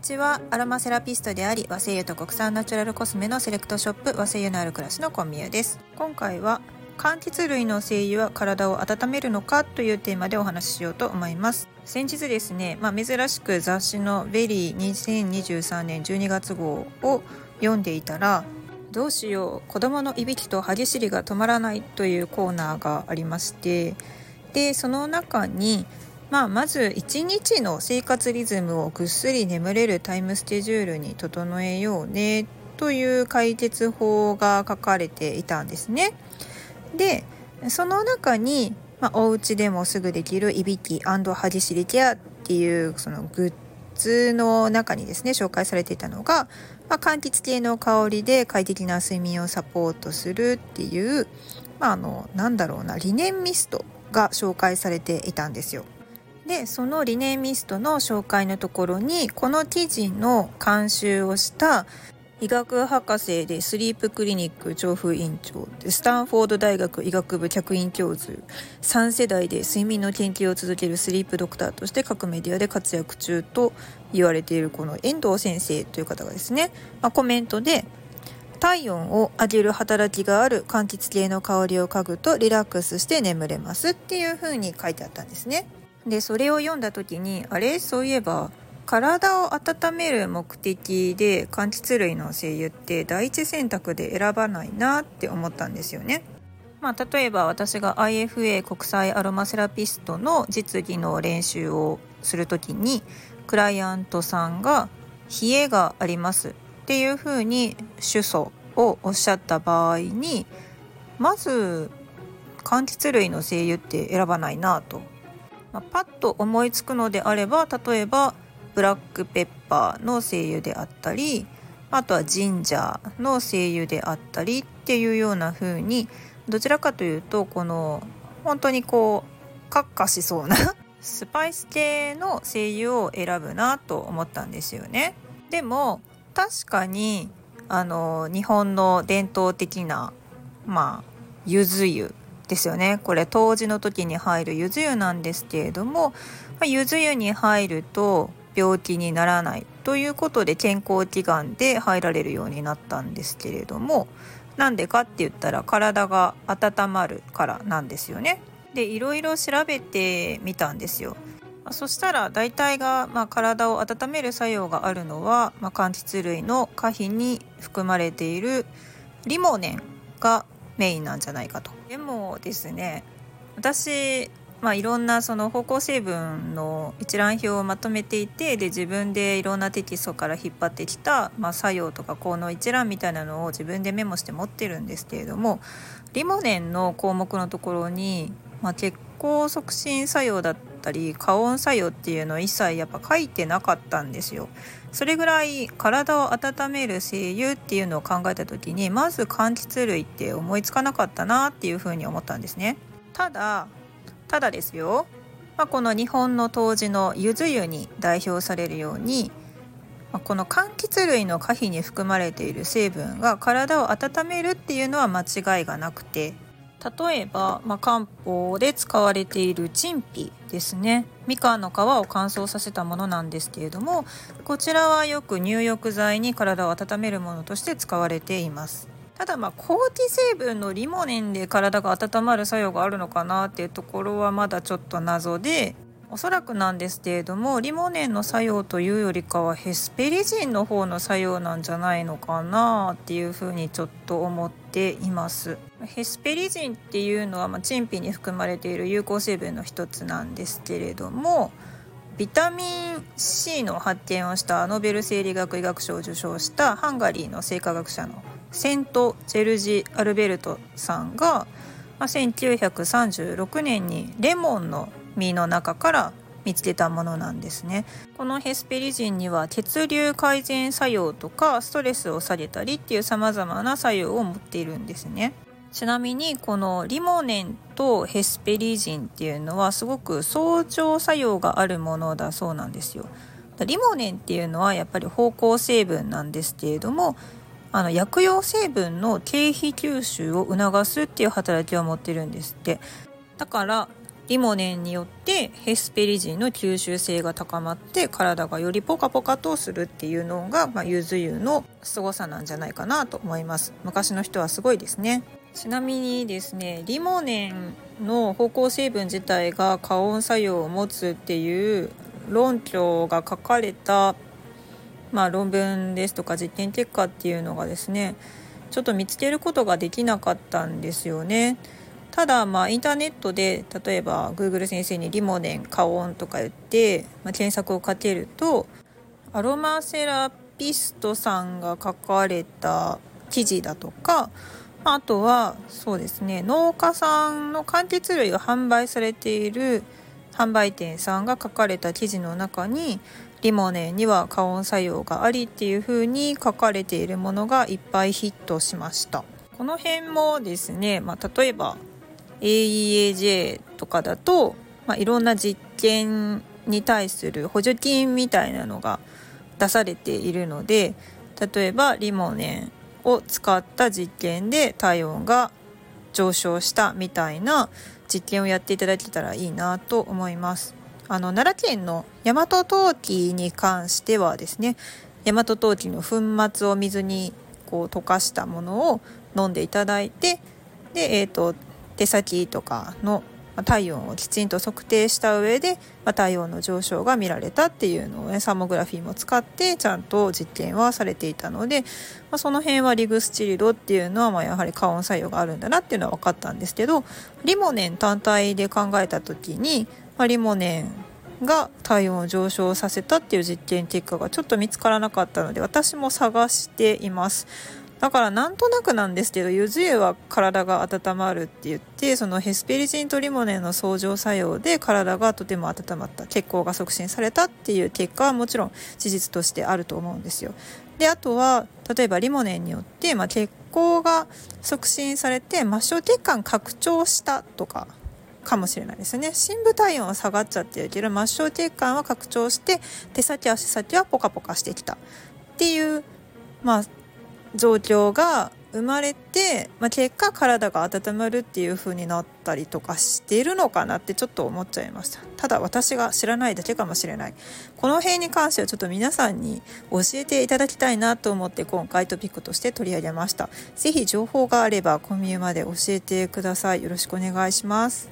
にちは。アロマセラピストであり和精油と国産ナチュラルコスメのセレクトショップ和精油のある暮らしのコンミュです。今回は柑橘類の精油は体を温めるのかというテーマでお話ししようと思います。先日ですね、まあ、珍しく雑誌の VERY 2023年12月号を読んでいたらどうしよう子供のいびきと歯ぎしりが止まらないというコーナーがありましてでその中にまあ、まず1日の生活リズムをぐっすり眠れるタイムスケジュールに整えようねという解決法が書かれていたんですね。でその中に、まあ、お家でもすぐできるいびき歯ぎしりケアっていうそのグッズの中にですね紹介されていたのが、まあ、柑橘系の香りで快適な睡眠をサポートするっていう、まあ、あのなんだろうなリネンミストが紹介されていたんですよ。でそのリネンミストの紹介のところにこの記事の監修をした医学博士でスリープクリニック調布院長でスタンフォード大学医学部客員教授3世代で睡眠の研究を続けるスリープドクターとして各メディアで活躍中と言われているこの遠藤先生という方がですね、まあ、コメントで体温を上げる働きがある柑橘系の香りを嗅ぐとリラックスして眠れますっていう風に書いてあったんですね。でそれを読んだ時にあれ？そういえば体を温める目的で柑橘類の精油って第一選択で選ばないなって思ったんですよね。まあ、例えば私が IFA 国際アロマセラピストの実技の練習をする時にクライアントさんが「冷えがあります」っていうふうに主訴をおっしゃった場合にまず柑橘類の精油って選ばないなとまあ、パッと思いつくのであれば例えばブラックペッパーの精油であったりあとはジンジャーの精油であったりっていうような風にどちらかというとこの本当にこうカッカしそうな スパイス系の精油を選ぶなと思ったんですよね。でも確かにあの日本の伝統的なまあ柚子油ですよねこれ冬至の時に入るゆず湯なんですけれども、ま、ゆず湯に入ると病気にならないということで健康祈願で入られるようになったんですけれどもなんでかって言ったら体が温まるからなんですよね。でいろいろ調べてみたんですよ。そしたら大体が、まあ、体を温める作用があるのは、まあ、柑橘類の可否に含まれているリモネンがメインなんじゃないかと。でもですね私まあ、いろんなその方向成分の一覧表をまとめていてで自分でいろんなテキストから引っ張ってきた、まあ、作用とか効能一覧みたいなのを自分でメモして持ってるんですけれどもリモネンの項目のところに、まあ、血行促進作用だったり加温作用っていうのを一切やっぱ書いてなかったんですよ。それぐらい体を温める精油っていうのを考えた時にまず柑橘類って思いつかなかったなっていうふうに思ったんですね。ただただですよ、まあ、この日本の冬至のゆず湯に代表されるように、まあ、この柑橘類の可否に含まれている成分が体を温めるっていうのは間違いがなくて例えば、まあ、漢方で使われている陳皮ですね。みかんの皮を乾燥させたものなんですけれどもこちらはよく入浴剤に体を温めるものとして使われています。ただまあ抗体成分のリモネンで体が温まる作用があるのかなっていうところはまだちょっと謎でおそらくなんですけれどもリモネンの作用というよりかはヘスペリジンの方の作用なんじゃないのかなっていうふうにちょっと思っています。ヘスペリジンっていうのは、まあ、陳皮に含まれている有効成分の一つなんですけれどもビタミン C の発見をしたノーベル生理学医学賞を受賞したハンガリーの生化学者のセント・ジェルジ・アルベルトさんが、まあ、1936年にレモンの実の中から見つけたものなんですね。このヘスペリジンには血流改善作用とかストレスを下げたりっていう様々な作用を持っているんですね。ちなみにこのリモネンとヘスペリジンっていうのはすごく相乗作用があるものだそうなんですよ。リモネンっていうのはやっぱり芳香成分なんですけれどもあの薬用成分の経費吸収を促すっていう働きを持ってるんですって。だからリモネンによってヘスペリジンの吸収性が高まって体がよりポカポカとするっていうのが、まあ、ゆず湯の凄さなんじゃないかなと思います昔の人はすごいですねちなみにですねリモネンの芳香成分自体が加温作用を持つっていう論拠が書かれた、まあ、論文ですとか実験結果っていうのがですねちょっと見つけることができなかったんですよね。ただまあインターネットで例えば Google 先生にリモネン加温とか言って、まあ、検索をかけるとアロマセラピストさんが書かれた記事だとかあとはそうですね農家さんの柑橘類を販売されている販売店さんが書かれた記事の中にリモネンには加温作用がありっていう風に書かれているものがいっぱいヒットしました。この辺もですね、まあ、例えば AEAJ とかだと、まあ、いろんな実験に対する補助金みたいなのが出されているので例えばリモネンを使った実験で体温が上昇したみたいな実験をやっていただけたらいいなと思います。あの奈良県の大和陶器に関してはですね大和陶器の粉末を水にこう溶かしたものを飲んでいただいてで、えーと手先とかの体温をきちんと測定した上で、ま体温の上昇が見られたっていうのをねサーモグラフィーも使ってちゃんと実験はされていたので、まあ、その辺はリグスチリドっていうのはまやはり加温作用があるんだなっていうのは分かったんですけどリモネン単体で考えた時に、まあ、リモネンが体温を上昇させたっていう実験結果がちょっと見つからなかったので私も探しています。だからなんとなくなんですけどゆず湯は体が温まるって言ってそのヘスペリジンとリモネンの相乗作用で体がとても温まった血行が促進されたっていう結果はもちろん事実としてあると思うんですよ。であとは例えばリモネンによって、まあ、血行が促進されて末梢血管拡張したとかかもしれないですね深部体温は下がっちゃってるけど末梢血管は拡張して手先足先はポカポカしてきたっていうまあ状況が生まれて、まあ、結果体が温まるっていう風になったりとかしているのかなってちょっと思っちゃいました。ただ私が知らないだけかもしれない。この辺に関してはちょっと皆さんに教えていただきたいなと思って今回トピックとして取り上げました。是非情報があればコミュまで教えてください。よろしくお願いします。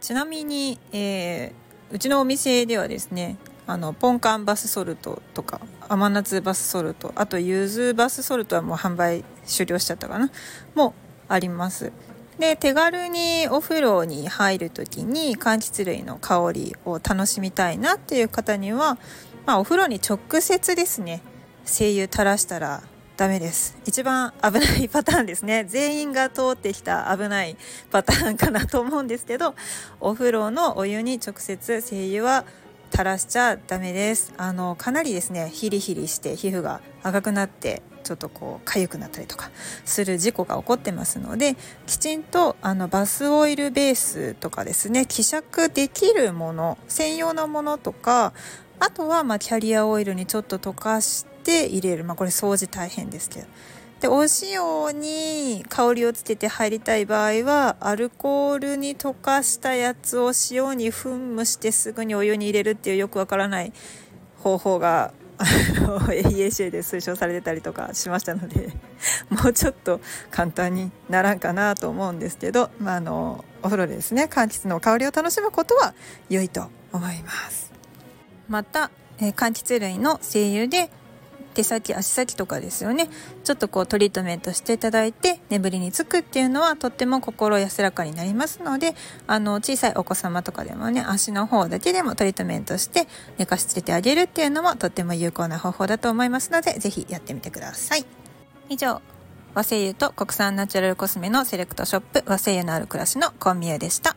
ちなみに、えー、うちのお店ではですねあのポンカンバスソルトとか甘夏バスソルト。あとゆずバスソルトはもう販売終了しちゃったかな。もあります。で手軽にお風呂に入る時に柑橘類の香りを楽しみたいなっていう方には、まあ、お風呂に直接ですね精油垂らしたらダメです。一番危ないパターンですね。全員が通ってきた危ないパターンかなと思うんですけどお風呂のお湯に直接精油は垂らしちゃダメです。あのかなりですねヒリヒリして皮膚が赤くなってちょっとこう痒くなったりとかする事故が起こってますのできちんとあのバスオイルベースとかですね希釈できるもの専用のものとかあとはまキャリアオイルにちょっと溶かして入れる。まあこれ掃除大変ですけど。でお塩に香りをつけて入りたい場合はアルコールに溶かしたやつを塩に噴霧してすぐにお湯に入れるっていうよくわからない方法が AEAC で推奨されてたりとかしましたので もうちょっと簡単にならんかなと思うんですけど、まあ、あのお風呂でですね柑橘の香りを楽しむことは良いと思います。また、えー、柑橘類の精油で手先足先とかですよね。ちょっとこうトリートメントしていただいて眠りにつくっていうのはとっても心安らかになりますのであの小さいお子様とかでもね足の方だけでもトリートメントして寝かしつけてあげるっていうのもとっても有効な方法だと思いますので是非やってみてください。以上和製油と国産ナチュラルコスメのセレクトショップ和製油のある暮らしのコンビューでした。